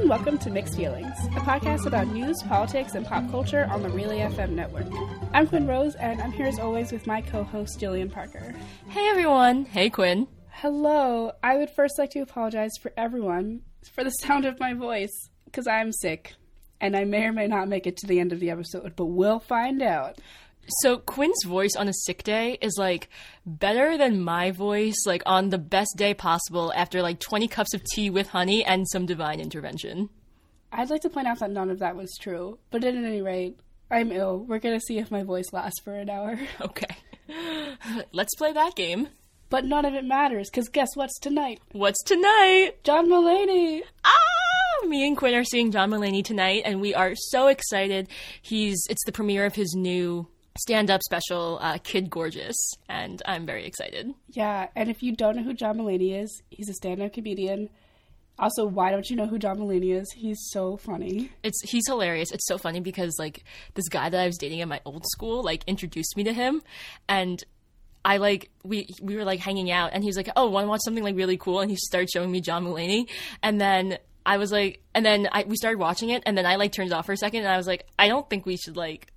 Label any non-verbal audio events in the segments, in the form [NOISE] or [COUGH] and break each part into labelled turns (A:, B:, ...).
A: and welcome to Mixed Feelings, a podcast about news, politics, and pop culture on the Relay FM network. I'm Quinn Rose, and I'm here as always with my co host, Jillian Parker.
B: Hey everyone. Hey Quinn.
A: Hello. I would first like to apologize for everyone for the sound of my voice, because I'm sick, and I may or may not make it to the end of the episode, but we'll find out.
B: So Quinn's voice on a sick day is like better than my voice like on the best day possible after like 20 cups of tea with honey and some divine intervention.
A: I'd like to point out that none of that was true, but at any rate, I'm ill. We're gonna see if my voice lasts for an hour. [LAUGHS]
B: Okay. [LAUGHS] Let's play that game.
A: But none of it matters, because guess what's tonight?
B: What's tonight?
A: John Mulaney!
B: Ah! Me and Quinn are seeing John Mulaney tonight and we are so excited. He's it's the premiere of his new stand-up special uh, Kid Gorgeous and I'm very excited.
A: Yeah, and if you don't know who John Mulaney is, he's a stand-up comedian. Also, why don't you know who John Mulaney is? He's so funny.
B: It's he's hilarious. It's so funny because like this guy that I was dating at my old school like introduced me to him and I like we we were like hanging out and he's like, "Oh, want to watch something like really cool?" and he started showing me John Mulaney and then I was like and then I we started watching it and then I like turned it off for a second and I was like, "I don't think we should like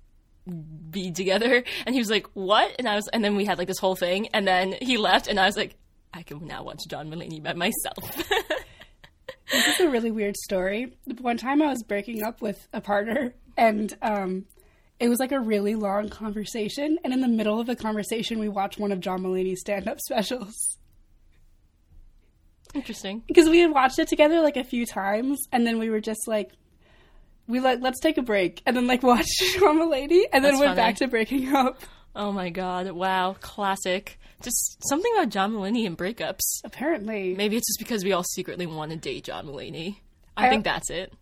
B: be together." And he was like, "What?" And I was and then we had like this whole thing and then he left and I was like, "I can now watch John Mulaney by myself." [LAUGHS]
A: This is a really weird story. One time I was breaking up with a partner, and um, it was like a really long conversation. And in the middle of the conversation, we watched one of John Mulaney's stand up specials.
B: Interesting.
A: Because we had watched it together like a few times, and then we were just like, we like, let's take a break. And then like watch [LAUGHS] John Mulaney, and then
B: That's
A: went
B: funny.
A: back to breaking up.
B: Oh my god! Wow, classic. Just something about John Mulaney and breakups.
A: Apparently.
B: Maybe it's just because we all secretly want to date John Mulaney. I,
A: I-
B: think that's it.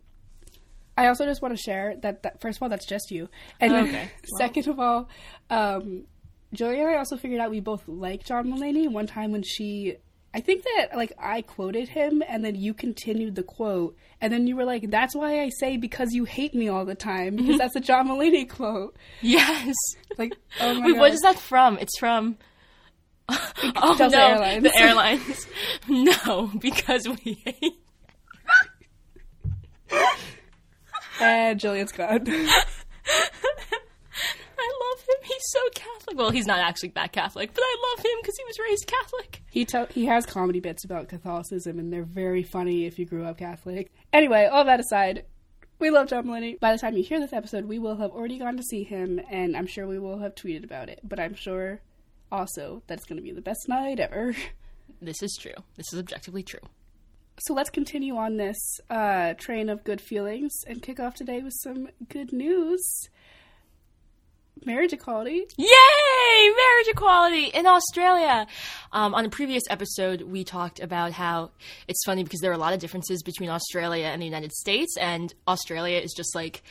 A: I also just want to share that, that first of all, that's just you. And then
B: Okay. [LAUGHS]
A: second of all, um, Joey and I also figured out we both like John Mulaney. One time when she, I think that like I quoted him and then you continued the quote. And then you were like, that's why I say because you hate me all the time. Because mm-hmm. that's a John Mulaney quote.
B: Yes.
A: Like, [LAUGHS] oh my
B: Wait,
A: God.
B: what is that from? It's from. [LAUGHS] Oh
A: Delta
B: no,
A: Airlines.
B: the [LAUGHS] airlines. no, because we hate.
A: Eh, and Jillian's gone.
B: I love him. He's so Catholic. Well, he's not actually that Catholic, but I love him because he was raised Catholic.
A: He to- he has comedy bits about Catholicism, and they're very funny if you grew up Catholic. Anyway, all that aside, we love John Mulaney. By the time you hear this episode, we will have already gone to see him, and I'm sure we will have tweeted about it. But I'm sure also that it's going to be the best night ever. [LAUGHS]
B: This is true. This is objectively true.
A: So let's continue on this uh, train of good feelings and kick off today with some good news. Marriage equality.
B: Yay! Marriage equality in Australia. Um, on a previous episode, we talked about how it's funny because there are a lot of differences between Australia and the United States, and Australia is just like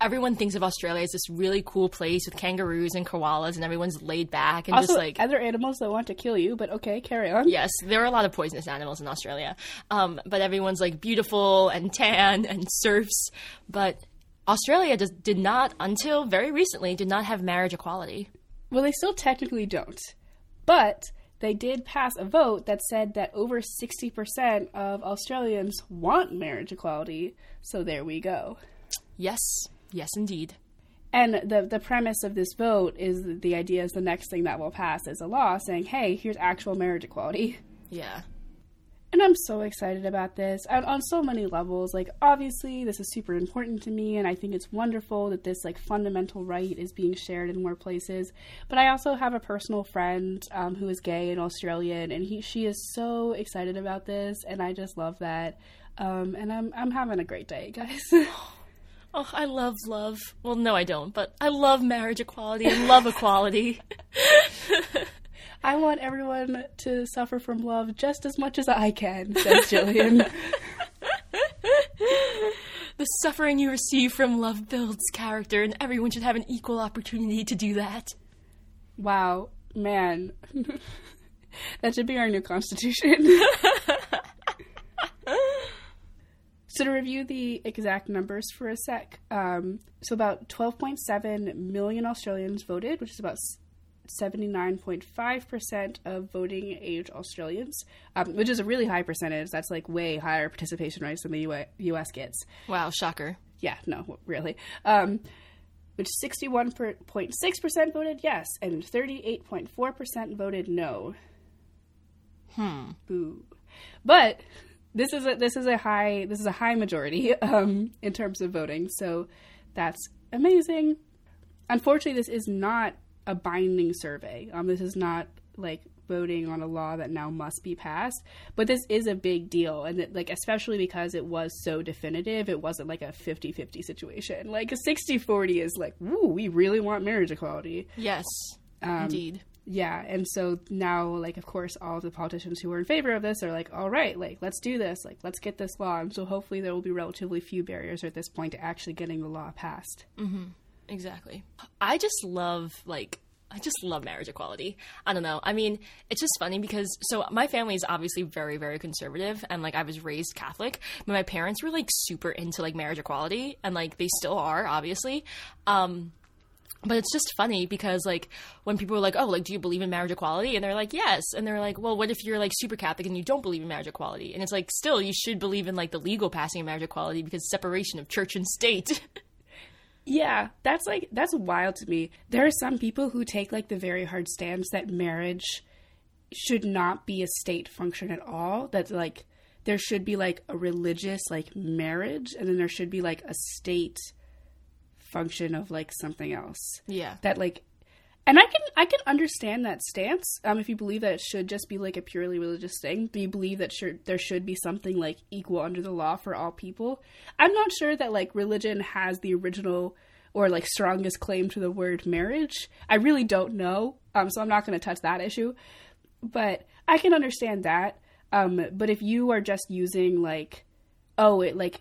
B: everyone thinks of Australia as this really cool place with kangaroos and koalas, and everyone's laid back and
A: Also,
B: just like
A: other animals that want to kill you, but okay, carry on.
B: Yes, there are a lot of poisonous animals in Australia, um, but everyone's like beautiful and tan and [LAUGHS] surfs. But Australia does, did not, until very recently, did not have marriage equality.
A: Well, they still technically don't. But they did pass a vote that said that over 60% of Australians want marriage equality. So there we go.
B: Yes, yes, indeed.
A: And the the premise of this vote is that the idea is the next thing that will pass is a law saying, "Hey, here's actual marriage equality."
B: Yeah.
A: And I'm so excited about this on, on so many levels. Like, obviously, this is super important to me, and I think it's wonderful that this like fundamental right is being shared in more places. But I also have a personal friend um, who is gay and Australian, and he she is so excited about this, and I just love that. Um, and I'm I'm having a great day, guys. [LAUGHS]
B: Oh, I love love. Well, no, I don't, but I love marriage equality and love equality. [LAUGHS]
A: I want everyone to suffer from love just as much as I can, says Jillian. [LAUGHS]
B: the suffering you receive from love builds character, and everyone should have an equal opportunity to do that.
A: wow, man. [LAUGHS] that should be our new constitution. [LAUGHS] So to review the exact numbers for a sec, um, so about 12.7 million Australians voted, which is about 79.5% of voting age Australians, um, which is a really high percentage. That's like way higher participation rates than the US gets.
B: Wow, shocker.
A: Yeah, no, really. Um, which 61.6% voted yes and 38.4% voted no.
B: Hmm.
A: Boo. But this is a this is a high this is a high majority um, in terms of voting, so that's amazing. Unfortunately, this is not a binding survey. Um, this is not like voting on a law that now must be passed, but this is a big deal, and it, like especially because it was so definitive, it wasn't like a 50-50 situation. Like a 60-40 is like, woo, we really want marriage equality.
B: Yes,
A: Um,
B: indeed.
A: Yeah, and so now, like, of course, all of the politicians who are in favor of this are like, all right, like, let's do this, like, let's get this law. And so hopefully there will be relatively few barriers at this point to actually getting the law passed.
B: Exactly. I just love like I just love marriage equality. I don't know. I mean, it's just funny because so my family is obviously very very conservative and like I was raised Catholic, but my parents were like super into like marriage equality and like they still are obviously. Um but it's just funny because like when people are like, "Oh, like do you believe in marriage equality?" and they're like, "Yes." And they're like, "Well, what if you're like super Catholic and you don't believe in marriage equality?" And it's like, "Still, you should believe in like the legal passing of marriage equality because separation of church and state." [LAUGHS]
A: Yeah, that's like, that's wild to me. There are some people who take, like, the very hard stance that marriage should not be a state function at all. That, like, there should be, like, a religious, like, marriage, and then there should be, like, a state function of, like, something else.
B: yeah.
A: that like and i can i can understand that stance um if you believe that it should just be like a purely religious thing but you believe that sure there should be something like equal under the law for all people. I'm not sure that like religion has the original or like strongest claim to the word marriage. I really don't know um so i'm not going to touch that issue. But i can understand that um but if you are just using like oh it like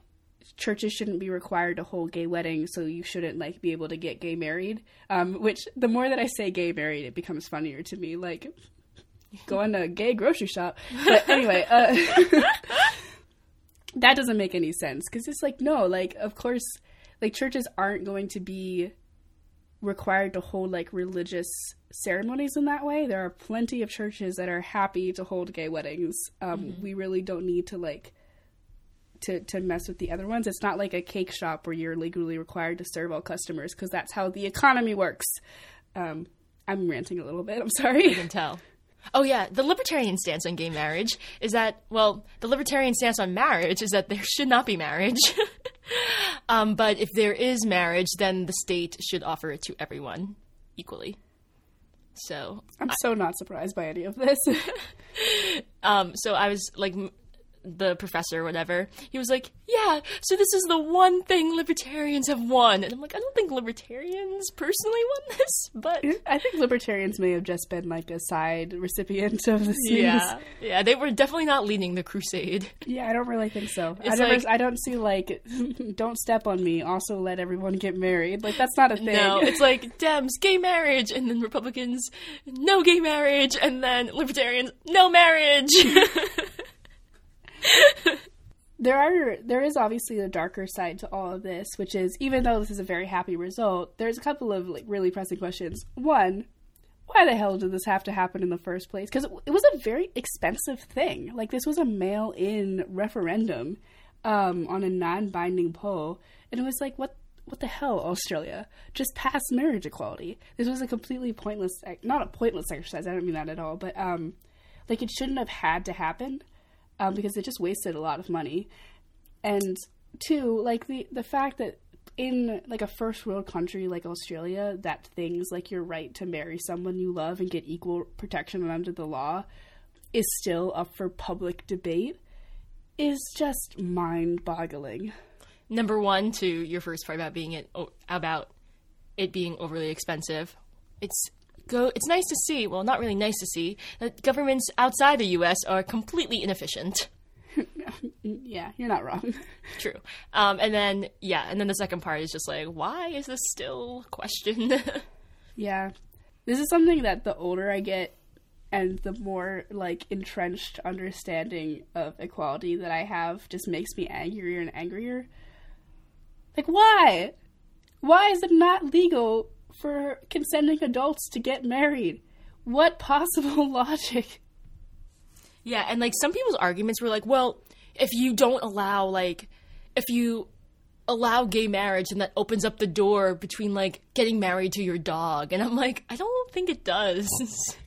A: churches shouldn't be required to hold gay weddings, so you shouldn't like be able to get gay married. Um, which the more that I say gay married, it becomes funnier to me. Like going to a gay grocery shop. But anyway, uh, [LAUGHS] that doesn't make any sense because it's like no, like of course, like churches aren't going to be required to hold like religious ceremonies in that way. There are plenty of churches that are happy to hold gay weddings. Um, We really don't need to like to to mess with the other ones. It's not like a cake shop where you're legally required to serve all customers because that's how the economy works. Um, I'm ranting a little bit. I'm sorry.
B: You can tell. Oh yeah, the libertarian stance on gay marriage is that well, the libertarian stance on marriage is that there should not be marriage. [LAUGHS] um, but if there is marriage, then the state should offer it to everyone equally. So,
A: I'm so not surprised by any of this. [LAUGHS] [LAUGHS]
B: um, so I was like the professor or whatever. He was like, "Yeah, so this is the one thing libertarians have won," and I'm like, "I don't think libertarians personally won this, but."
A: I think libertarians may have just been like a side recipient of this.
B: Yeah, yeah, they were definitely not leading the crusade.
A: Yeah, I don't really think so. I never,
B: like-
A: I don't see like, [LAUGHS] don't step on me. Also, let everyone get married. Like that's not a thing.
B: No, it's [LAUGHS] like Dems, gay marriage, and then Republicans, no gay marriage, and then Libertarians, no marriage. [LAUGHS] [LAUGHS]
A: there are there is obviously a darker side to all of this, which is even though this is a very happy result, there's a couple of like really pressing questions. One, why the hell did this have to happen in the first place? Because it, it was a very expensive thing. Like this was a mail-in referendum um, on a non-binding poll, and it was like what. What the hell, Australia? Just pass marriage equality. This was a completely pointless, not a pointless exercise. I don't mean that at all, but um, like it shouldn't have had to happen um, because it just wasted a lot of money. And two, like the the fact that in like a first world country like Australia, that things like your right to marry someone you love and get equal protection under the law is still up for public debate is just mind boggling.
B: Number one, to your first part about being it about it being overly expensive. It's go. It's nice to see. Well, not really nice to see that governments outside the U.S. are completely inefficient. [LAUGHS]
A: Yeah, you're not wrong. [LAUGHS]
B: True. Um, and then yeah, and then the second part is just like, why is this still a question? [LAUGHS]
A: Yeah. This is something that the older I get and the more like entrenched understanding of equality that I have just makes me angrier and angrier. Like why? Why is it not legal for consenting adults to get married. What possible [LAUGHS] logic?
B: Yeah, and like some people's arguments were like, well, if you don't allow like if you allow gay marriage and that opens up the door between like getting married to your dog and i'm like i don't think it does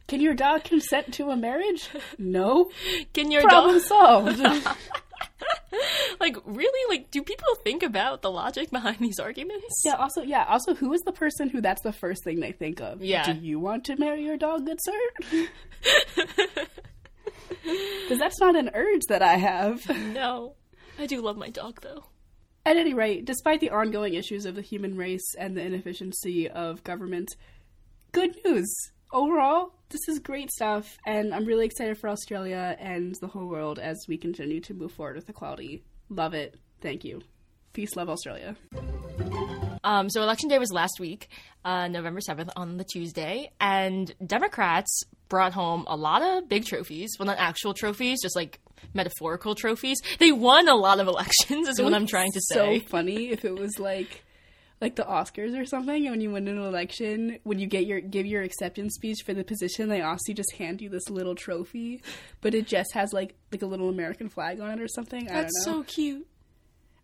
A: Can your dog consent to a marriage? [LAUGHS] No.
B: can your
A: Problem
B: dog
A: solved. [LAUGHS] [LAUGHS]
B: like really like do people think about the logic behind these arguments
A: yeah, also yeah, also who is the person who that's the first thing they think of?
B: Yeah.
A: Do you want to marry your dog, good sir? [LAUGHS] Because that's not an urge that I have.
B: no i do love my dog though
A: At any rate, despite the ongoing issues of the human race and the inefficiency of government, good news. Overall, this is great stuff, and I'm really excited for Australia and the whole world as we continue to move forward with equality. Love it. Thank you. Peace, love Australia.
B: Um, so election day was last week, uh, November 7th on the Tuesday, and Democrats brought home a lot of big trophies. Well, not actual trophies, just like metaphorical trophies. They won a lot of [LAUGHS] elections, is what I'm trying to say.
A: So funny if it was like like the Oscars or something, and when you win an election, when you get your give your acceptance speech for the position, they also just hand you this little trophy, but it just has like like a little American flag on it or something. I don't
B: That's
A: know.
B: so cute.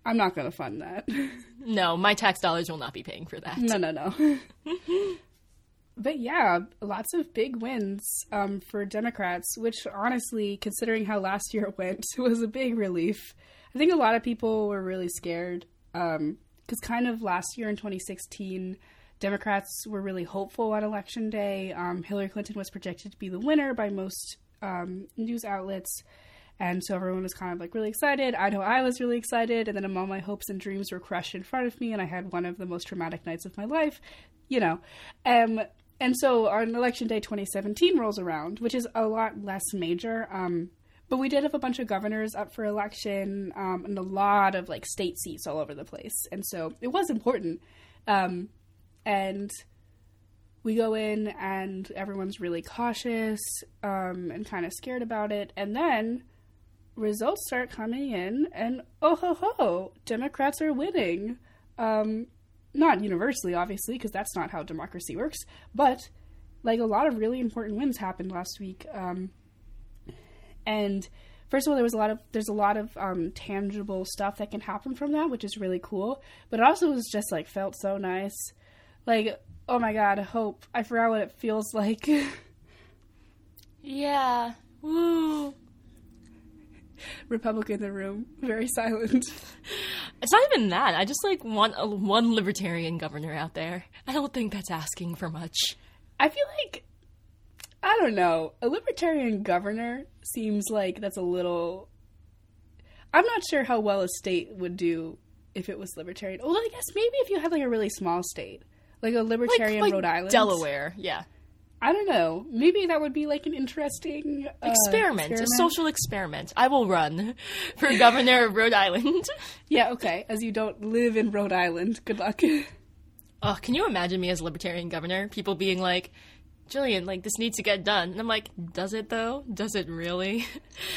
A: I'm not gonna fund that. [LAUGHS]
B: No, my tax dollars will not be paying for that.
A: no, no, no. [LAUGHS] but yeah, lots of big wins um, for Democrats, which honestly, considering how last year [LAUGHS] went, was a big relief. I think a lot of people were really scared because, kind of last year in 2016, Democrats were really hopeful on election day. Um, Hillary Clinton was projected to be the winner by most um, news outlets. And so everyone was kind of like really excited. I know I was really excited. And then all my hopes and dreams were crushed in front of me. And I had one of the most traumatic nights of my life, you know. Um, and so on election day 2017 rolls around, which is a lot less major. Um, but we did have a bunch of governors up for election um, and a lot of like state seats all over the place. And so it was important. Um, and we go in and everyone's really cautious um, and kind of scared about it. And then results start coming in, and oh ho ho, Democrats are winning. Um, not universally, obviously, because that's not how democracy works, but like a lot of really important wins happened last week. Um, and first of all, there was a lot of there's a lot of um, tangible stuff that can happen from that, which is really cool. But it also was just like felt so nice. Like oh my god, hope I forgot what it feels like. [LAUGHS]
B: Yeah. Woo.
A: Republican in the room, very silent.
B: It's not even that. I just like want a, one libertarian governor out there. I don't think that's asking for much.
A: I feel like I don't know. A libertarian governor seems like that's a little. I'm not sure how well a state would do if it was libertarian. Well, I guess maybe if you had like a really small state, like a libertarian
B: like
A: Rhode Island,
B: Delaware. Yeah.
A: I don't know. Maybe that would be like an interesting uh,
B: experiment, a social experiment. I will run for governor of Rhode Island. [LAUGHS]
A: Yeah, okay. As you don't live in Rhode Island, good luck. [LAUGHS]
B: Oh, can you imagine me as a libertarian governor? People being like, Jillian, like this needs to get done. And I'm like, does it though? Does it really? [LAUGHS]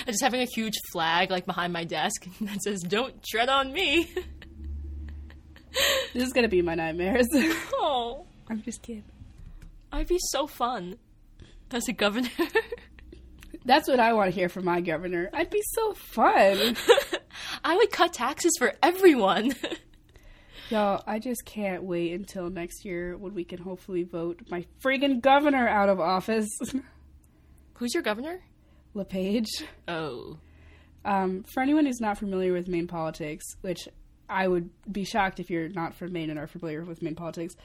B: I'm just having a huge flag like behind my desk [LAUGHS] that says, Don't tread on me. [LAUGHS]
A: this is gonna be my nightmares.
B: oh,
A: I'm just kidding.
B: I'd be so fun as a governor.
A: That's what I want to hear from my governor. I'd be so fun.
B: I would cut taxes for everyone.
A: Y'all, I just can't wait until next year when we can hopefully vote my friggin' governor out of office. [LAUGHS]
B: Who's your governor?
A: LePage.
B: Oh.
A: Um, for anyone who's not familiar with Maine politics, which I would be shocked if you're not from Maine and are familiar with Maine politics,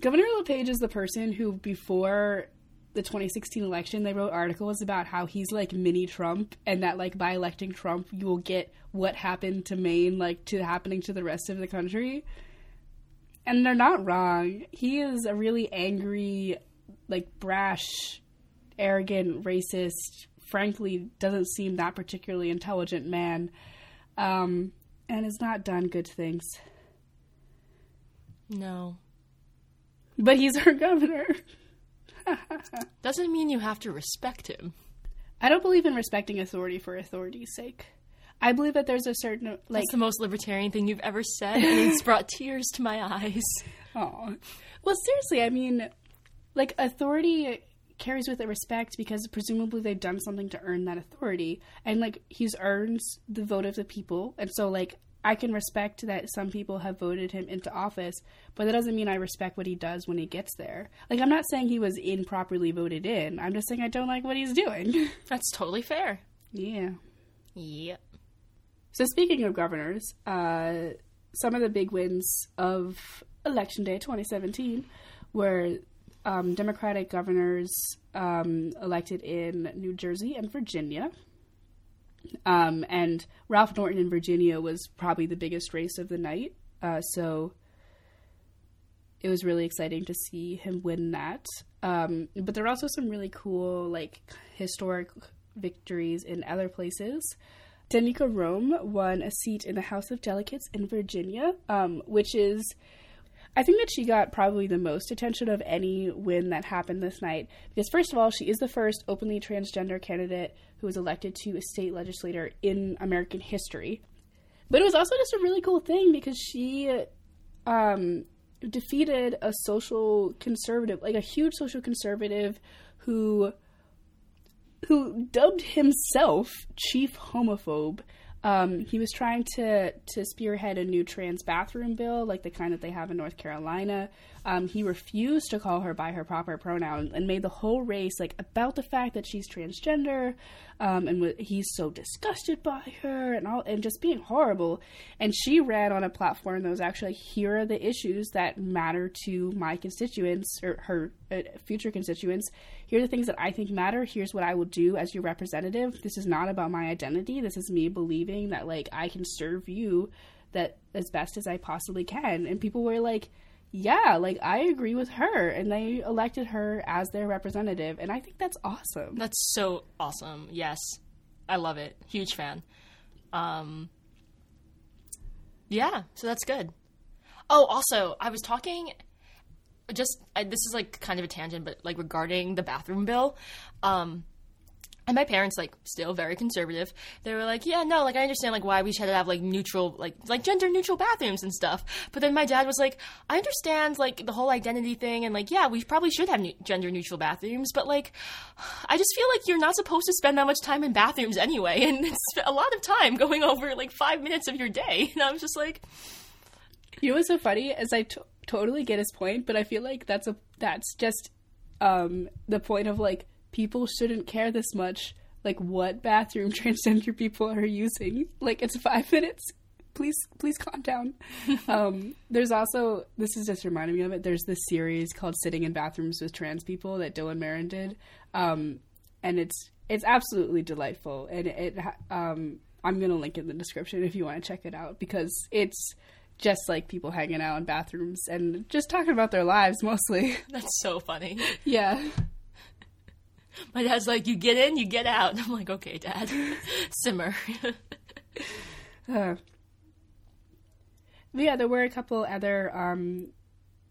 A: Governor LePage is the person who, before the 2016 election, they wrote articles about how he's like mini Trump, and that like by electing Trump, you will get what happened to Maine, like to happening to the rest of the country. And they're not wrong. He is a really angry, like brash, arrogant, racist, frankly, doesn't seem that particularly intelligent man, um, and has not done good things.
B: No.
A: But he's our governor. [LAUGHS] [LAUGHS]
B: Doesn't mean you have to respect him.
A: I don't believe in respecting authority for authority's sake. I believe that there's a certain like
B: That's the most libertarian thing you've ever said, and [LAUGHS] it's brought tears to my eyes.
A: Oh, well, seriously, I mean, like authority carries with it respect because presumably they've done something to earn that authority, and like he's earned the vote of the people, and so like I can respect that some people have voted him into office, but that doesn't mean I respect what he does when he gets there. Like I'm not saying he was improperly voted in. I'm just saying I don't like what he's doing. [LAUGHS]
B: That's totally fair.
A: yeah.
B: Yep.
A: So speaking of governors, uh, some of the big wins of Election Day 2017 were um, Democratic governors um, elected in New Jersey and Virginia. Um, and Ralph Northam in Virginia was probably the biggest race of the night. Uh, so it was really exciting to see him win that. Um, but there are also some really cool, like, historic victories in other places. Danica Roem won a seat in the House of Delegates in Virginia, um, which is, I think that she got probably the most attention of any win that happened this night. Because, first of all, she is the first openly transgender candidate who was elected to a state legislator in American history. But it was also just a really cool thing because she um, defeated a social conservative, like a huge social conservative who who dubbed himself chief homophobe. Um, he was trying to to spearhead a new trans bathroom bill, like the kind that they have in North Carolina. Um, he refused to call her by her proper pronoun and made the whole race like about the fact that she's transgender, um, and w- he's so disgusted by her and all, and just being horrible. And she ran on a platform that was actually like, here are the issues that matter to my constituents or her uh, future constituents. Here are the things that I think matter. Here's what I will do as your representative. This is not about my identity. This is me believing that like I can serve you that as best as I possibly can. And people were like, yeah, like I agree with her. And they elected her as their representative. And I think that's awesome.
B: That's so awesome. Yes. I love it. Huge fan. Um Yeah, so that's good. Oh, also, I was talking just I, this is like kind of a tangent but like regarding the bathroom bill. Um and my parents like still very conservative. They were like yeah no like i understand like why we should have like neutral like like gender neutral bathrooms and stuff. But then my dad was like i understand like the whole identity thing and like yeah we probably should have ne- gender neutral bathrooms but like i just feel like you're not supposed to spend that much time in bathrooms anyway [LAUGHS] and it's a lot of time going over like five minutes of your day. [LAUGHS] And i was just like
A: You know what's so funny is I t- totally get his point, but I feel like that's a that's just um, the point of like people shouldn't care this much like what bathroom [LAUGHS] transgender people are using. Like it's five minutes. Please, please calm down. [LAUGHS] um, there's also this is just reminding me of it. There's this series called "Sitting in Bathrooms with Trans People" that Dylan Marron did, um, and it's it's absolutely delightful. And it, um, I'm gonna link in the description if you want to check it out because it's just like people hanging out in bathrooms and just talking about their lives mostly. [LAUGHS]
B: that's so funny
A: yeah.
B: My dad's like you get in you get out. [LAUGHS] I'm like okay dad. [LAUGHS] Simmer. [LAUGHS]
A: Uh, yeah, there were a couple other um,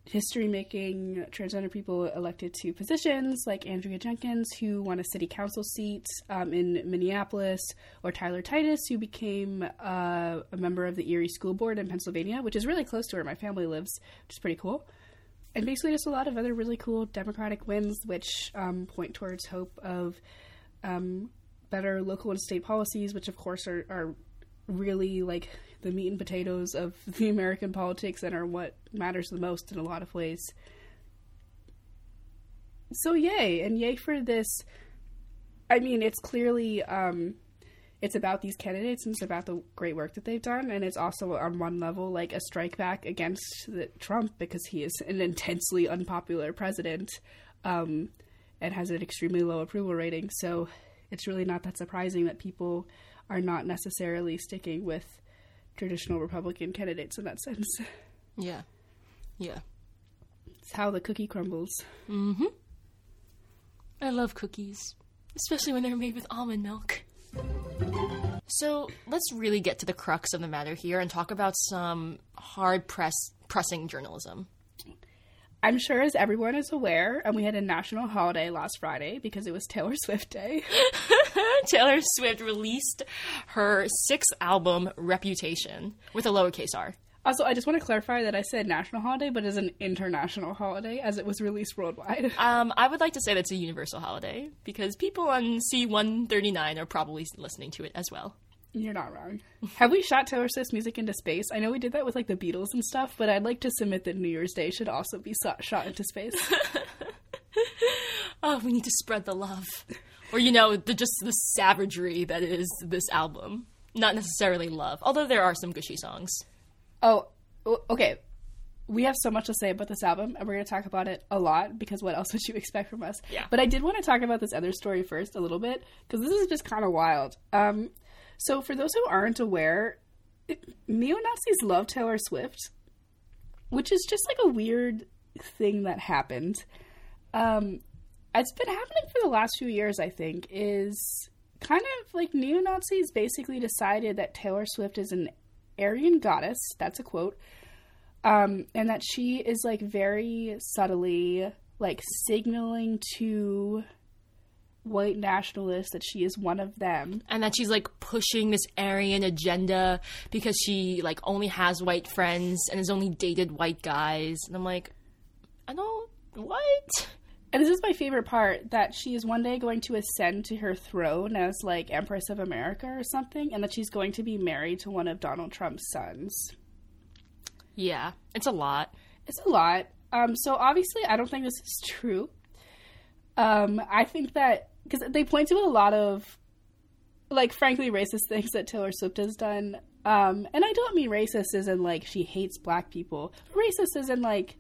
A: history making transgender people elected to positions, like Andrea Jenkins, who won a city council seat um, in Minneapolis, or Tyler Titus, who became uh, a member of the Erie School Board in Pennsylvania, which is really close to where my family lives, which is pretty cool. And basically, just a lot of other really cool Democratic wins, which um, point towards hope of um, better local and state policies, which of course are, are really like the meat and potatoes of [LAUGHS] the American politics and are what matters the most in a lot of ways. So yay, and yay for this. I mean, it's clearly um, it's about these candidates and it's about the great work that they've done, and it's also on one level like a strike back against the, Trump because he is an intensely unpopular president um, and has an extremely low approval rating. So it's really not that surprising that people are not necessarily sticking with traditional Republican candidates in that sense. [LAUGHS]
B: yeah yeah
A: It's how the cookie crumbles.
B: Mm-hmm. I love cookies, especially when they're made with almond milk. So let's really get to the crux of the matter here and talk about some hard press pressing journalism.
A: I'm sure, as everyone is aware, and we had a national holiday last Friday because it was Taylor [LAUGHS] Swift Day. [LAUGHS]
B: Taylor Swift released her sixth album, Reputation, with a lowercase r.
A: Also, I just want to clarify that I said national holiday, but it's an international holiday as it was released worldwide. [LAUGHS]
B: Um, I would like to say that's a universal holiday because people on C139 are probably listening to it as well.
A: You're not wrong. Have we shot Taylor Swift's music into space? I know we did that with like the Beatles and stuff, but I'd like to submit that New Year's Day should also be shot into space. [LAUGHS]
B: Oh, we need to spread the love. Or, you know, the, just the savagery that is this album. Not necessarily love, although there are some gushy songs.
A: Oh, okay. We have so much to say about this album, and we're going to talk about it a lot because what else would you [LAUGHS] expect from us?
B: Yeah.
A: But I did want to talk about this other story first a little bit because this is just kind of wild. Um, so, for those who aren't aware, neo Nazis love Taylor Swift, which is just like a weird thing that happened. Um, it's been happening for the last few years, I think, is kind of like neo Nazis basically decided that Taylor Swift is an Aryan goddess. That's a quote. Um, and that she is like very subtly like signaling to white nationalists that she is one of them.
B: And that she's like pushing this Aryan agenda because she like only has white friends and has only dated white guys. And I'm like, I don't, what?
A: And this is my favorite part that she is one day going to ascend to her throne as like Empress of America or something, and that she's going to be married to one of Donald Trump's sons.
B: Yeah, it's a lot.
A: It's a lot. Um, so obviously, I don't think this is true. Um, I think that because they point to a lot of, like, frankly, racist [LAUGHS] things that Taylor Swift has done. Um, and I don't mean racist as in like she hates black people. Racist as in like,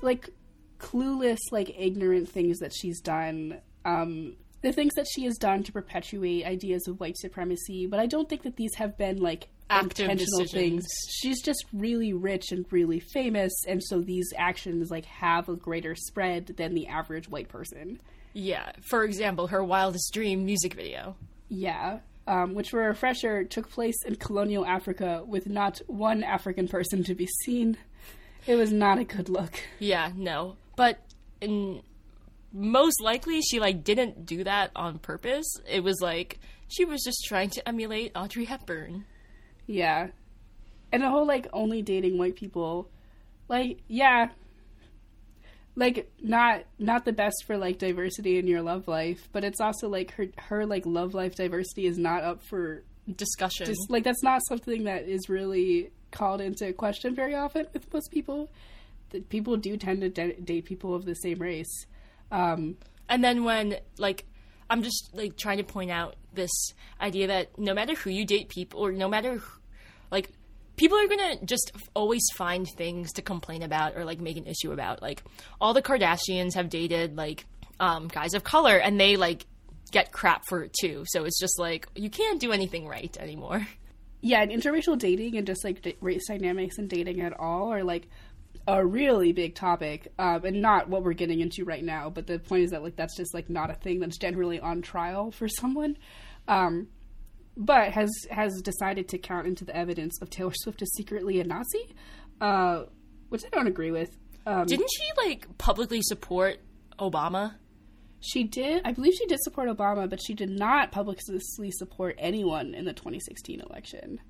A: like clueless, like ignorant things that she's done. Um, the things that she has done to perpetuate ideas of white supremacy. But I don't think that these have been like
B: Active
A: intentional
B: decisions.
A: things she's just really rich and really famous and so these actions like have a greater spread than the average white person
B: Yeah, for example, her wildest dream music video.
A: yeah um, which for a refresher took place in colonial africa with not one african person to be seen it was not a good look
B: Yeah, no. But in most likely she like didn't do that on purpose. It was like she was just trying to emulate Audrey Hepburn.
A: yeah and the whole like only dating white people like yeah like not not the best for like diversity in your love life but it's also like her her like love life diversity is not up for
B: Discussion.
A: just like that's not something that is really called into question very often with most people that people do tend to da- date people of the same race um
B: And then when like I'm just like trying to point out this idea that no matter who you date people or no matter who, like people are going to just always find things to complain about or like make an issue about. Like all the Kardashians have dated like um guys of color and they like get crap for it too. So it's just like you can't do anything right anymore.
A: yeah and interracial dating and just like d- race dynamics and dating at all are like a really big topic um, and not what we're getting into right now but the point is that like that's just like not a thing that's generally on trial for someone um, but has has decided to count into the evidence of taylor swift as secretly a nazi uh, which i don't agree with um,
B: Didn't she like publicly support Obama?
A: She did. I believe she did support Obama, but she did not publicly support anyone in the 2016 election.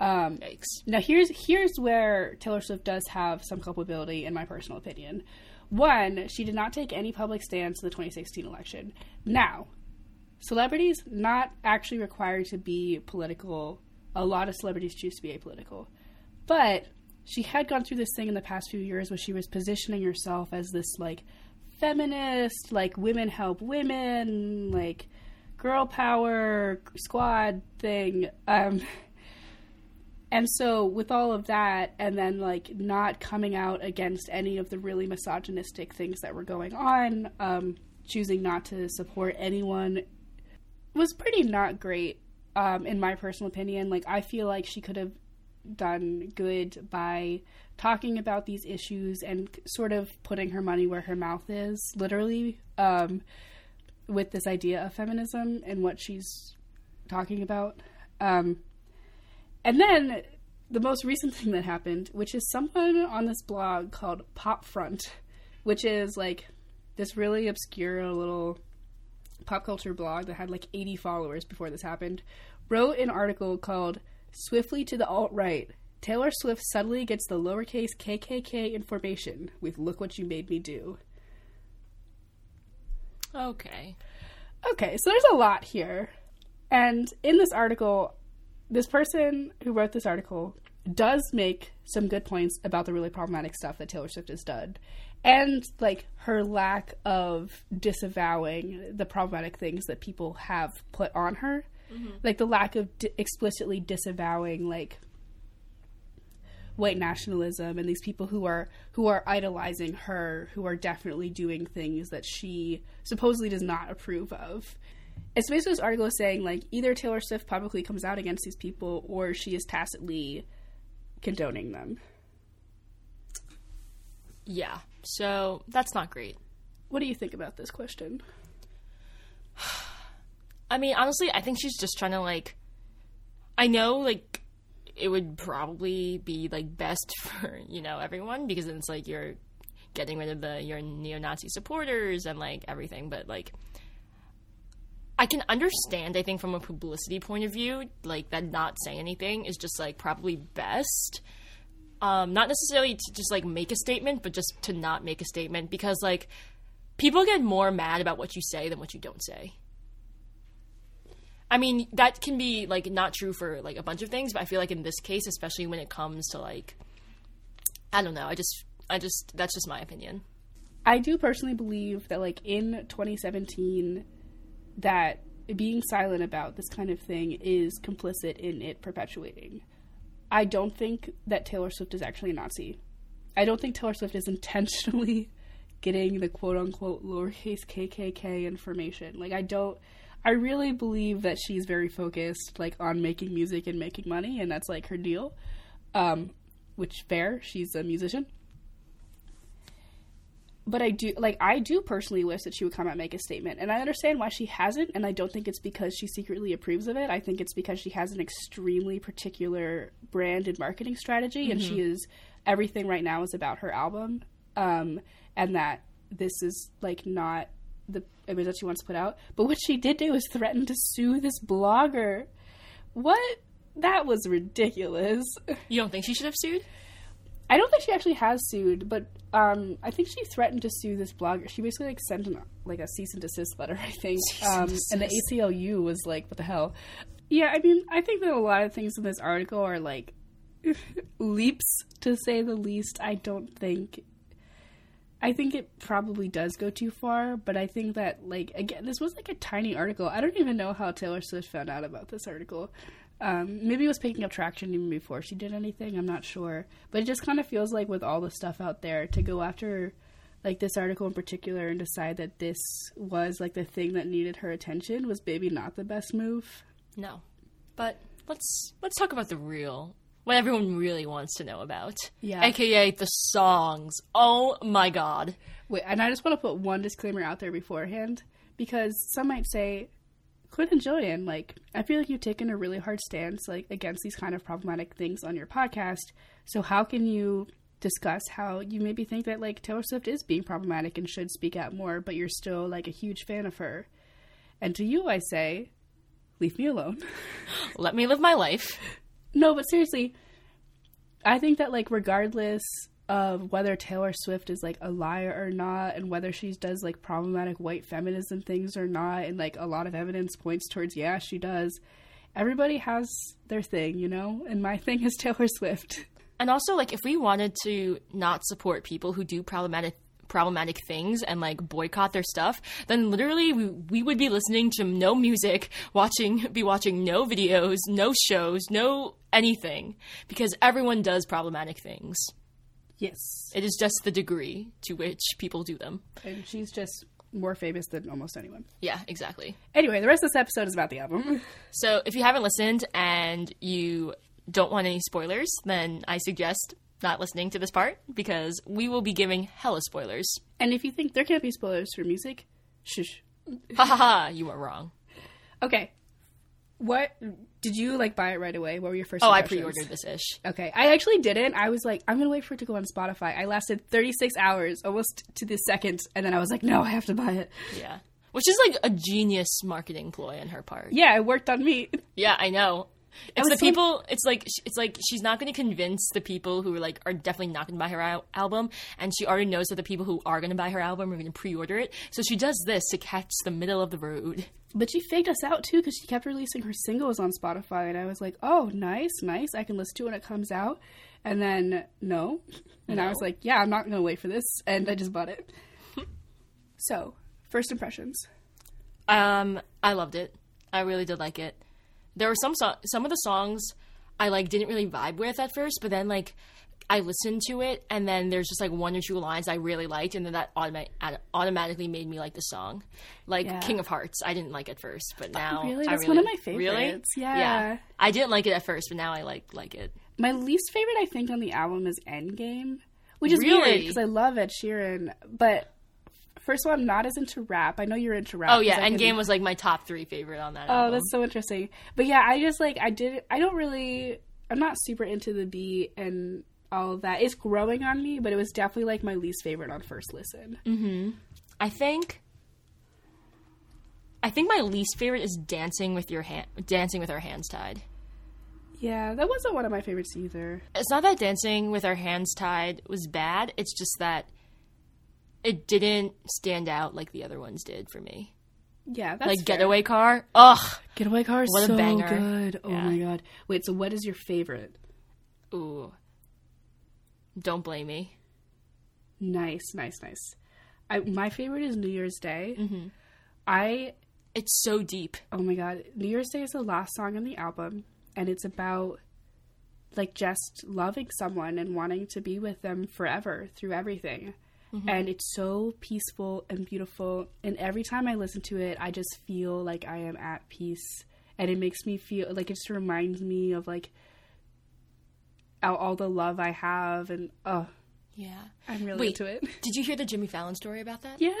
A: Um,
B: Yikes.
A: now here's here's where Taylor Swift does have some culpability, in my personal opinion. One, she did not take any public stance in the 2016 election. Now, celebrities not actually required to be political. A lot of celebrities choose to be apolitical, but she had gone through this thing in the past few years where she was positioning herself as this like feminist, like women help women, like girl power squad thing. Um, and so with all of that, and then like not coming out against any of the really misogynistic things that were going on, um, choosing not to support anyone was pretty not great, um, in my personal opinion. Like I feel like she could have done good by talking about these issues and sort of putting her money where her mouth is, literally, um, with this idea of feminism and what she's talking about. Um, and then the most recent [LAUGHS] thing that happened, which is someone on this blog called Pop Front, which is like this really obscure little pop culture blog that had like 80 followers before this happened, wrote an article called Swiftly to the Alt Right Taylor Swift suddenly gets the lowercase KKK information with Look What You Made Me Do.
B: Okay.
A: Okay, so there's a lot here. And in this article, this person who wrote this article does make some good points about the really problematic stuff that Taylor Swift has done. And like her lack of disavowing the problematic things that people have put on her. Mm-hmm. Like the lack of di- explicitly disavowing like white nationalism and these people who are who are idolizing her who are definitely doing things that she supposedly does not approve of it's basically this article is saying like either taylor swift publicly comes out against these people or she is tacitly condoning them
B: Yeah. So that's not great.
A: what do you think about this question [SIGHS]
B: I mean, honestly, I think she's just trying to like. I know, like, it would probably be like best [LAUGHS] for you know everyone because then it's like you're getting rid of the your neo-Nazi supporters and like everything, but like. I can understand, I think, from a publicity point of view, like that not saying anything is just like probably best. Um, not necessarily to just like make a statement, but just to not make a statement because like people get more mad about what you say than what you don't say. I mean, that can be like not true for like a bunch of things, but I feel like in this case, especially when it comes to like, I don't know. I just, I just, that's just my opinion.
A: I do personally believe that, like, in 2017, that being silent about this kind of thing is complicit in it perpetuating. I don't think that Taylor Swift is actually a Nazi. I don't think Taylor Swift is intentionally [LAUGHS] getting the quote unquote lowercase KKK information. Like, I don't. I really believe that she's very focused, like, on making music and making money, and that's like her deal. Um, which fair, she's a musician but I do like I do personally wish that she would come out and make a statement. And I understand why she hasn't, and I don't think it's because she secretly approves of it. I think it's because she has an extremely particular brand and marketing strategy and she is everything right now is about her album. Um and that this is like not the image that she wants to put out. But what she did do is threaten to sue this blogger. What? That was ridiculous.
B: You don't think she should have sued?
A: I don't think she actually has sued, but um, I think she threatened to sue this blogger. She basically like sent an, like a cease and desist letter, I think. Um, and the ACLU was like, "What the hell?" Yeah, I mean, I think that a lot of things in this article are like [LAUGHS] leaps, to say the least. I don't think. I think it probably does go too far, but I think that like again, this was like a tiny article. I don't even know how Taylor Swift found out about this article. Um, maybe it was picking up traction even before she did anything. I'm not sure, but it just kind of feels like with all the stuff out there to go after like this article in particular and decide that this was like the thing that needed her attention was maybe not the best move.
B: No. But let's let's talk about the real what everyone really wants to know about.
A: Yeah.
B: AKA the songs. Oh my god.
A: Wait, and I just want to put one disclaimer out there beforehand because some might say, Quinn and Jillian, like, I feel like you've taken a really hard stance, like, against these kind of problematic things on your podcast. So how can you discuss how you maybe think that, like, Taylor Swift is being problematic and should speak out more, but you're still, like, a huge fan of her? And to you, I say, leave me alone. [LAUGHS]
B: Let me live my life.
A: No, but seriously, I think that like regardless of whether Taylor Swift is like a liar or not, and whether she does like problematic white feminism things or not, and like a lot of evidence points towards yeah she does. Everybody has their thing, you know, and my [LAUGHS] thing is Taylor Swift.
B: And also like if we wanted to not support people who do problematic problematic things and like boycott their stuff, then literally we, we would be listening to no music, watching [LAUGHS] be watching no videos, no shows, no anything because everyone does problematic things.
A: Yes,
B: It is just the degree to which people do them.
A: and she's just more famous than almost anyone.
B: Yeah, exactly.
A: Anyway, the rest of this episode is about the album. [LAUGHS]
B: So if you haven't listened and you don't want any spoilers, then I suggest not listening to this part because we will be giving hella spoilers.
A: And if you think there can't be spoilers for music, shush.
B: Ha ha ha, you are wrong.
A: Okay. What did you like buy it right away? What were your first?
B: Oh, I pre ordered this ish.
A: Okay, I actually didn't. I was like, I'm gonna wait for it to go on Spotify. I lasted 36 hours, almost to the second, and then I was like, no, I have to buy it.
B: Yeah. Which is like a genius marketing ploy on her part.
A: Yeah, it worked on me.
B: Yeah, I know. It's the people. It's like it's like she's not going to convince the people who are like are definitely not going to buy her al- album, and she already knows that the people who are going to buy her album are going to pre-order it. So she does this to catch the middle of the road.
A: But she faked us out too because she kept releasing her singles on Spotify, and I was like, "Oh, nice, nice. I can listen to it when it comes out." And then no, and I was like, "Yeah, I'm not gonna wait for this," and I just bought it. so, first impressions.
B: Um, I loved it. I really did like it. There were some so- some of the songs I like didn't really vibe with at first, but then like I listened to it, and then there's just like one or two lines I really liked, and then that automa- automatically made me like the song. Like
A: Yeah.
B: King of Hearts, I didn't like at first, but now oh,
A: really?
B: I
A: That's
B: really,
A: one of my
B: Really?
A: favorites. Yeah.
B: I didn't like it at first, but now I like like it.
A: My least favorite, I think, on the album is Endgame, which is weird
B: Really?
A: because I love Ed Sheeran. But first of all, I'm not as into rap. I know you're into rap.
B: Oh yeah,
A: I can-
B: Endgame was like my top three favorite on that.
A: Oh,
B: album.
A: that's so interesting. But yeah, I just like I did. I don't really. I'm not super into the beat and all of that. It's growing on me, but it was definitely like my least favorite on first listen. Mm-hmm.
B: I think. I think my least favorite is dancing with your hand, dancing with our hands tied.
A: Yeah, that wasn't one of my favorites either.
B: It's not that dancing with our hands tied was bad. It's just that it didn't stand out like the other ones did for me.
A: Yeah, that's
B: like
A: fair.
B: Getaway Car. Ugh.
A: Getaway car is
B: What a
A: so
B: banger.
A: good. Oh
B: Yeah.
A: my god. Wait, so what is your favorite?
B: Ooh. Don't blame me.
A: Nice, nice, nice. I my favorite is New Year's Day.
B: Mm-hmm.
A: I
B: It's so deep.
A: oh my god, New Year's Day is the last song on the album, and it's about like just loving someone and wanting to be with them forever through everything. And it's so peaceful and beautiful. And every time I listen to it, I just feel like I am at peace. And it makes me feel like it just reminds me of like all, all the love I have. And oh,
B: Yeah.
A: I'm really
B: Wait.
A: into it. [LAUGHS]
B: Did you hear the Jimmy Fallon story about that?
A: yes.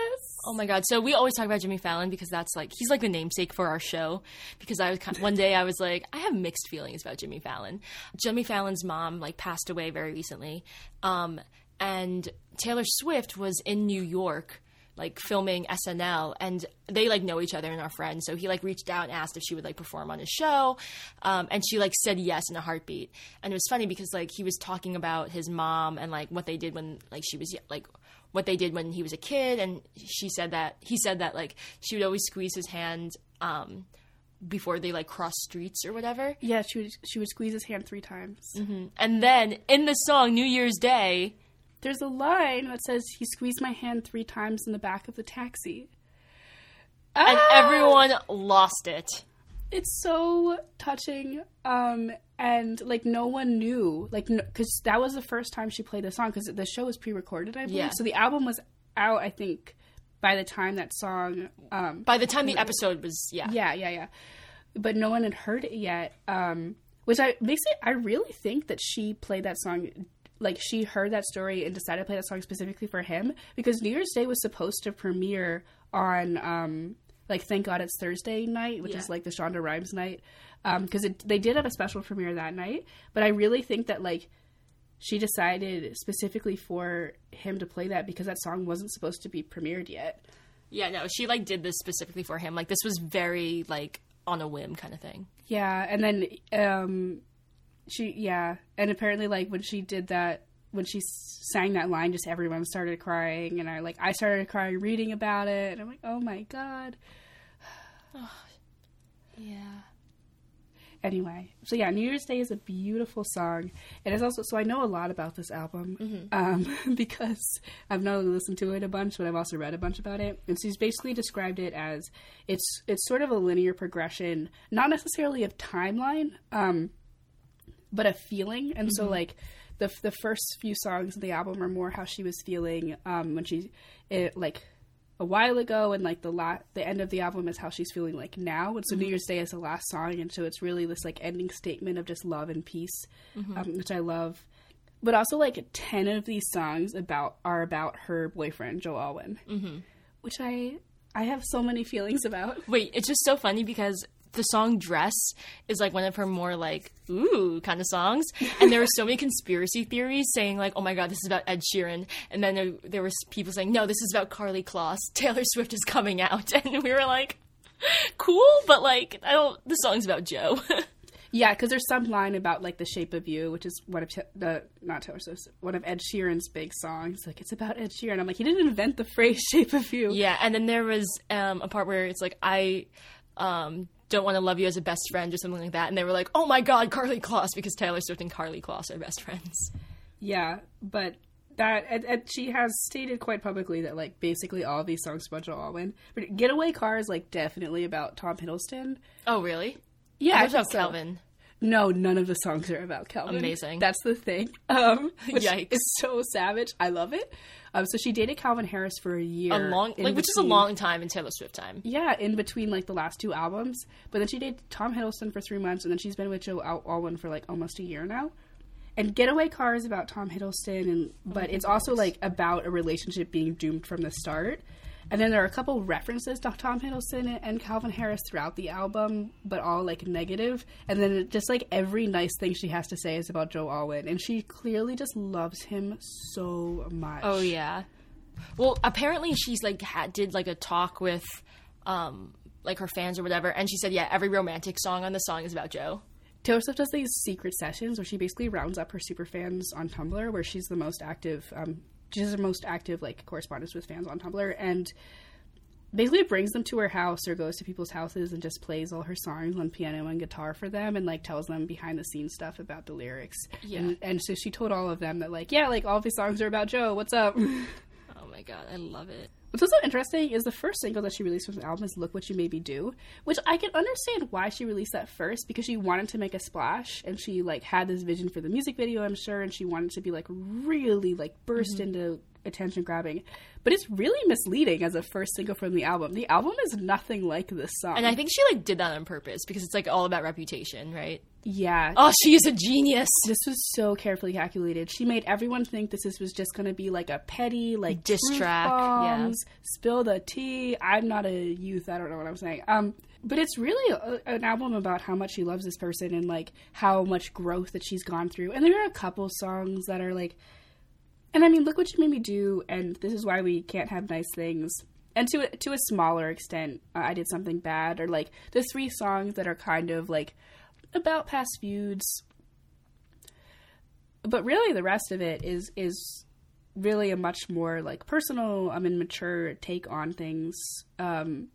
B: Oh my god! So we always talk about Jimmy Fallon because that's like he's like the namesake for our show. Because I was kind of, one day I was like I have mixed feelings about Jimmy Fallon. Jimmy Fallon's mom like passed away very recently, um, and Taylor Swift was in New York like filming SNL, and they like know each other and are friends. So he like reached out and asked if she would like perform on his show, um, and she like said yes in a heartbeat. And it was funny because like he was talking about his mom and like what they did when like she was like what they did when he was a kid and she said that he said that like she would always squeeze his hand um before they like cross streets or whatever
A: Yeah, she would she would squeeze his hand three times.
B: and then in the song new year's day
A: There's a line that says he squeezed my hand three times in the back of the taxi.
B: and
A: Ah!
B: everyone lost it
A: it's so touching um and like no one knew like because that was the first time she played the song because the show was pre-recorded i believe
B: Yeah.
A: so the album was out i think by the time that song um
B: by the time the episode was yeah
A: yeah yeah yeah but no one had heard it yet um which i makes it i really think that she played that song like she heard that story and decided to play that song specifically for him because new year's day was supposed to premiere on um like thank god it's thursday night which
B: Yeah.
A: is like the shonda rhimes night because it they did have a special premiere that night. But i really think that like she decided specifically for him to play that because that song wasn't supposed to be premiered yet.
B: Yeah no she like did this specifically for him. Like this was very like on a whim kind of thing.
A: Yeah, and then um she yeah, and apparently like when she did that when she sang that line just everyone started crying and I like I started crying reading about it and I'm like, "Oh my god." [SIGHS]
B: yeah
A: Anyway, so yeah, New Year's Day is a beautiful song. and It is also so I know a lot about this album um, [LAUGHS] because I've not only listened to it a bunch, but I've also read a bunch about it. And she's basically described it as it's it's sort of a linear progression, not necessarily of timeline, um, but a feeling. And so like the the first few songs of the album are more how she was feeling um, when she it like a while ago and like the la- the end of the album is how she's feeling like now. And so new year's day is the last song and so it's really this like ending statement of just love and peace um, which i love. But also like 10 of these songs about are about her boyfriend joe alwyn mm-hmm. which i i have so many feelings about.
B: Wait, it's just so funny because the song Dress is like one of her more like ooh kind of songs. And there were so many conspiracy theories saying like, oh my god, this is about Ed Sheeran. And then there, there was people saying, no, this is about Karlie Kloss. [LAUGHS] Taylor Swift is coming out. [LAUGHS] And we were like, cool, but like, I don't, the song's about Joe. [LAUGHS]
A: Yeah, because there's some line about like the shape of you, which is one of the not Taylor Swift, one of Ed Sheeran's big songs. Like it's about Ed Sheeran. I'm like, he didn't invent the phrase "shape of you."
B: Yeah, and then there was um, a part where it's like I um, don't want to love you as a best friend or something like that, and they were like, "Oh my God, Karlie Kloss," because Taylor Swift and Karlie Kloss are best friends.
A: Yeah, but that and, and she has stated quite publicly that like basically all these songs about Joe Alwyn. But Getaway Car is like definitely about Tom Hiddleston.
B: Oh, really?
A: Yeah,
B: What
A: I
B: about
A: so.
B: Calvin?
A: No, none of the songs are about Calvin.
B: Amazing.
A: That's the thing. Um, which
B: Yikes.
A: is so savage. I love it. Um, so she dated Calvin Harris for a year.
B: A long, like, which is a long time in Taylor Swift time.
A: Yeah, in between like the last two albums. But then she dated Tom Hiddleston for three months, and then she's been with Joe Al- Alwyn for like almost a year now. And Getaway Car is about Tom Hiddleston, and but it's also like about a relationship being doomed from the start. And then there are a couple references to Tom Hiddleston and Calvin Harris throughout the album, but all like negative. And then just like every nice thing she has to say is about Joe Alwyn, and she clearly just loves him so much.
B: Oh yeah. Well, apparently she's like had, did like a talk with um like her fans or whatever, and she said, yeah, every romantic song on the song is about Joe.
A: Taylor Swift does these secret sessions where she basically rounds up her super fans on Tumblr, where she's the most active. Um, she's the most active like correspondence with fans on Tumblr, and basically brings them to her house or goes to people's houses and just plays all her songs on piano and guitar for them, and like tells them behind the scenes stuff about the lyrics.
B: Yeah.
A: And, and so she told all of them that like, yeah, like all of these songs are about Joe. What's up? [LAUGHS]
B: Oh my god, I love it.
A: What's also interesting is the first single that she released from the album is "Look What You Made Me Do," which I can understand why she released that first because she wanted to make a splash and she like had this vision for the music video, I'm sure, and she wanted to be like really like burst mm-hmm. into attention grabbing. But it's really misleading as a first single from the album. The album is nothing like this song.
B: And I think she like did that on purpose because it's like all about reputation, right?
A: Yeah,
B: Oh, she is a genius.
A: this was so carefully calculated. She made everyone think this was just going to be like a petty, like
B: Diss
A: truth
B: track, yeah.
A: Spill the tea. I'm not a youth. I don't know what I'm saying. Um, but it's really a, an album about how much she loves this person and like how much growth that she's gone through. And there are a couple songs that are like, and I mean, look what you made me do, and this is why we can't have nice things. And to a, to a smaller extent, uh, I did something bad, or like the three songs that are kind of like about past feuds, but really the rest of it is is really a much more like personal um and mature take on things um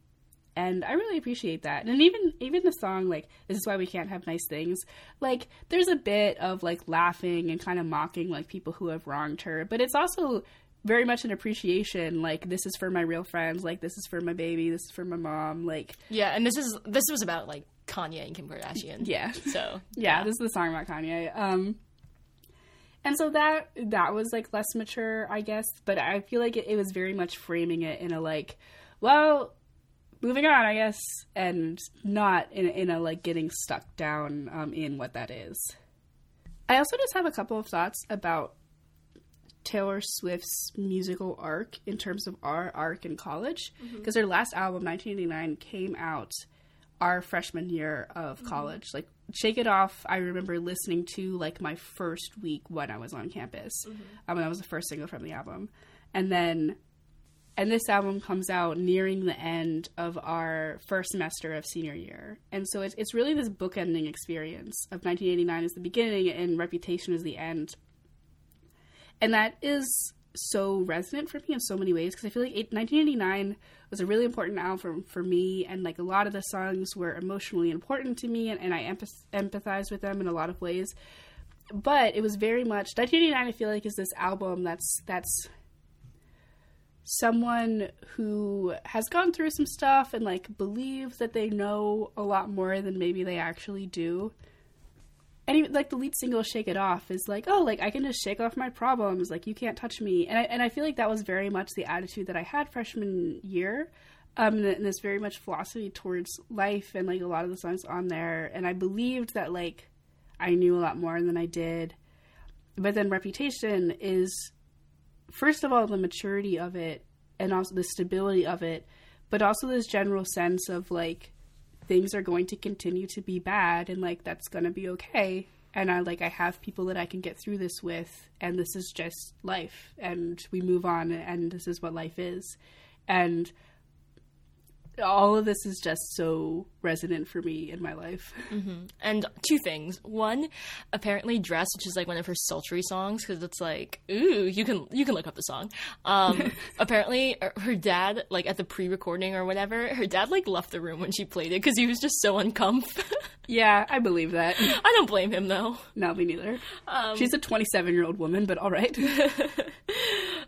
A: and i really appreciate that. And even even the song like this is why we can't have nice things like there's a bit of like laughing and kind of mocking like people who have wronged her but it's also very much an appreciation like this is for my real friends like this is for my baby this is for my mom like
B: Yeah, and this is this was about like Kanye and Kim Kardashian. [LAUGHS]
A: yeah
B: So
A: yeah, this is the song about Kanye. Um, and so that that was like less mature, I guess. But I feel like it, it was very much framing it in a like, well, moving on, I guess, and not in a, in a like getting stuck down um, in what that is. I also just have a couple of thoughts about Taylor Swift's musical arc in terms of our arc in college because her last album 1989 came out our freshman year of college. Like shake it off i remember listening to like my first week when i was on campus um, that was the first single from the album. And then and this album comes out nearing the end of our first semester of senior year. And so it's, it's really this bookending experience of 1989 is the beginning and reputation is the end. And that is so resonant for me in so many ways because I feel like it, 1989 was a really important album for me, and like a lot of the songs were emotionally important to me, and, and I empath- empathize with them in a lot of ways. But it was very much 1989. I feel like is this album that's that's someone who has gone through some stuff and like believes that they know a lot more than maybe they actually do and even like the lead single "Shake It Off" is like, oh, like I can just shake off my problems, like you can't touch me, and I and I feel like that was very much the attitude that I had freshman year, um, and this very much philosophy towards life and like a lot of the songs on there, and I believed that like I knew a lot more than I did, but then Reputation is first of all the maturity of it and also the stability of it, but also this general sense of like things are going to continue to be bad and like that's going to be okay. And i like i have people that i can get through this with and this is just life and we move on and this is what life is. And all of this is just so resonant for me in my life. [LAUGHS]
B: And two things. One, apparently "Dress," which is like one of her sultry songs, because it's like, ooh, you can you can look up the song. Um, [LAUGHS] apparently, er, her dad, like at the pre-recording or whatever, her dad like left the room when she played it because he was just so uncomf. [LAUGHS]
A: Yeah, I believe that.
B: I don't blame him though.
A: No, me neither. She's a 27 year old woman, but all right.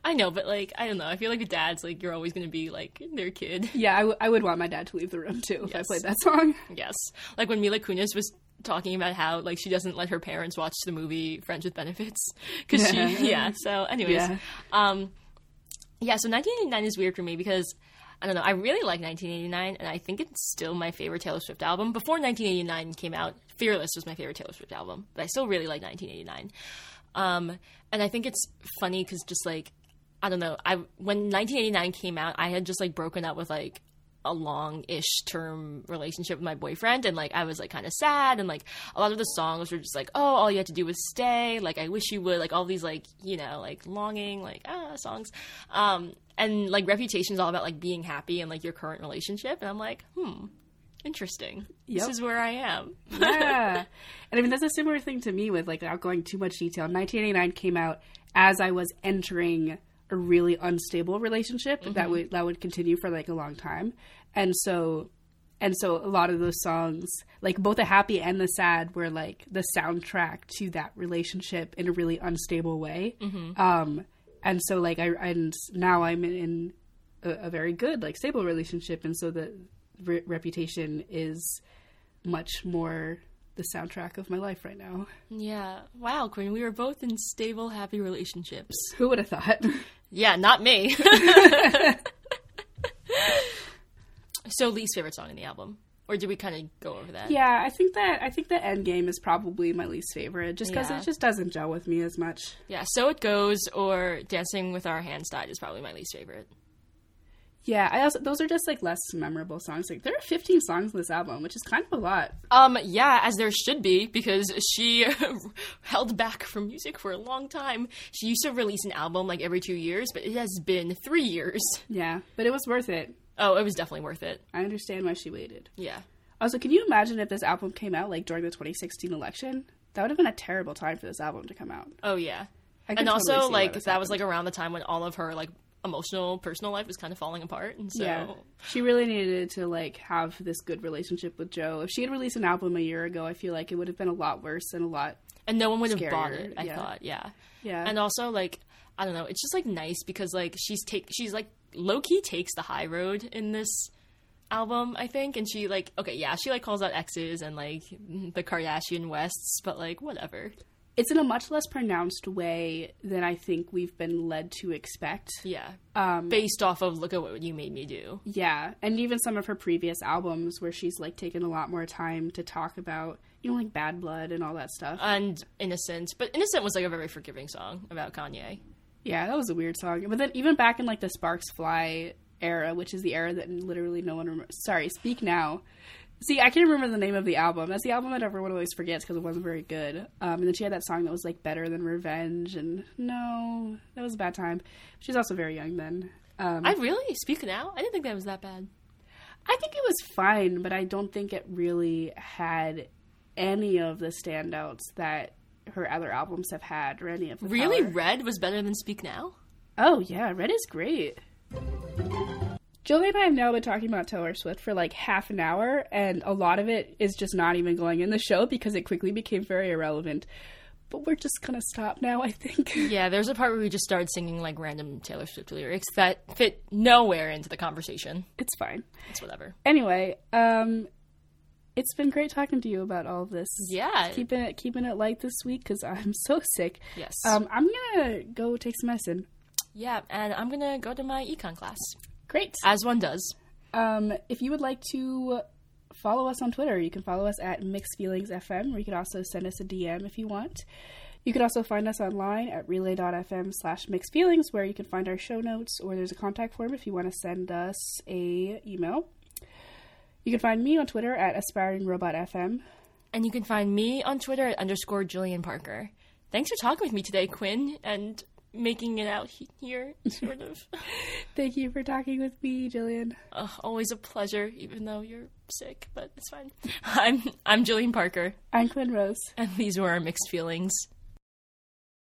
B: I know, but like, I don't know. I feel like a dad's like you're always gonna be like their kid. [LAUGHS]
A: yeah, I, w- I would want my dad to leave the room too if I played that song. [LAUGHS]
B: Yes, like when Mila Kunis was talking about how like she doesn't let her parents watch the movie Friends with Benefits [LAUGHS] because she yeah. So, anyways,
A: Yeah.
B: um, yeah. So 1989 is weird for me because I don't know. I really like 1989, and I think it's still my favorite Taylor Swift album. Before 1989 came out, Fearless was my favorite Taylor Swift album, but I still really like 1989. Um, and I think it's funny because just like I don't know, I when 1989 came out, I had just like broken up with like a long-ish term relationship with my boyfriend and like I was like kind of sad and like a lot of the songs were just like oh all you had to do was stay like I wish you would like all these like you know like longing like ah songs um and like reputation's all about like being happy and like your current relationship and I'm like hmm interesting
A: Yep.
B: this is where I am
A: yeah. [LAUGHS] And I mean, that's a similar thing to me with like without going too much detail. 1989 came out as I was entering a really unstable relationship that would that would continue for like a long time, and so and so a lot of those songs, like both the happy and the sad, were like the soundtrack to that relationship in a really unstable way. Um, and so like I and now I'm in a, a very good like stable relationship, and so the re- reputation is much more the soundtrack of my life right now.
B: yeah wow Quinn we were both in stable happy relationships
A: Who would have thought?
B: Yeah, not me. [LAUGHS] so, least favorite song in the album, or did we kind of go over that?
A: yeah, I think that I think the end game is probably my least favorite, just because
B: Yeah.
A: it just doesn't gel with me as much.
B: Yeah, so it goes, or Dancing with Our Hands Tied is probably my least favorite.
A: Yeah, I also those are just like less memorable songs. Like there are 15 songs in this album, which is kind of a lot.
B: Um, yeah, as there should be, because she [LAUGHS] held back from music for a long time. She used to release an album like every two years, but it has been three years.
A: Yeah, but it was worth it.
B: Oh, it was definitely worth it.
A: I understand why she waited.
B: Yeah.
A: Also, can you imagine if this album came out like during the 2016 election? That would have been a terrible time for this album to come out.
B: Oh, yeah. And also,
A: why
B: like, that was like around the time when all of her, like, emotional personal life was kind of falling apart and so
A: Yeah, she really needed to like have this good relationship with Joe. If she had released an album a year ago, I feel like it would have been a lot worse and a lot.
B: and no one would have bought it i
A: yeah.
B: thought yeah
A: Yeah,
B: and also like i don't know it's just like nice because like she's take she's like low-key takes the high road in this album i think and she like okay yeah she like calls out exes and like the kardashian wests but like whatever
A: it's in a much less pronounced way than I think we've been led to expect.
B: yeah
A: Um,
B: based off of look at what you made me do
A: Yeah, and even some of her previous albums where she's like taken a lot more time to talk about, you know, like Bad Blood and all that stuff.
B: and innocent but innocent was like a very forgiving song about kanye
A: yeah, that was a weird song. But then even back in like the Sparks Fly era, which is the era that literally no one remembers. Sorry, Speak Now. See, I can't remember the name of the album. That's the album that everyone always forgets because it wasn't very good. Um, and then she had that song that was like better than Revenge, and no, that was a bad time. She's also very young then. Um,
B: i really speak now i didn't think that was that bad
A: I think it was fine, but I don't think it really had any of the standouts that her other albums have had, or any of
B: really
A: power.
B: red was better than speak now
A: Oh yeah, Red is great. Julie and I have now been talking about Taylor Swift for like half an hour, and a lot of it is just not even going in the show because it quickly became very irrelevant. But we're just gonna stop now, I think. [LAUGHS]
B: Yeah, there's a part where we just started singing like random Taylor Swift lyrics that fit nowhere into the conversation.
A: it's fine.
B: It's whatever.
A: Anyway, um, it's been great talking to you about all of this.
B: Yeah.
A: keeping it keeping it light this week because I'm [LAUGHS] so sick.
B: Yes.
A: Um, I'm gonna go take some medicine.
B: yeah, and I'm gonna go to my econ class,
A: Great.
B: as one does.
A: Um, if you would like to follow us on Twitter, you can follow us at Mixed Feelings FM, or you could also send us a DM if you want. You can also find us online at relay.fm slash mixed feelings, where you can find our show notes, or there's a contact form if you want to send us a email. You can find me on Twitter at aspiringrobotfm.
B: And you can find me on Twitter at underscore Jillian Parker. Thanks for talking with me today, Quinn, and making it out here, sort of. [LAUGHS]
A: Thank you for talking with me, Jillian.
B: Uh, always a pleasure, even though you're sick, but it's fine. [LAUGHS] I'm I'm Jillian Parker,
A: I'm Quinn Rose.
B: and these were our mixed feelings.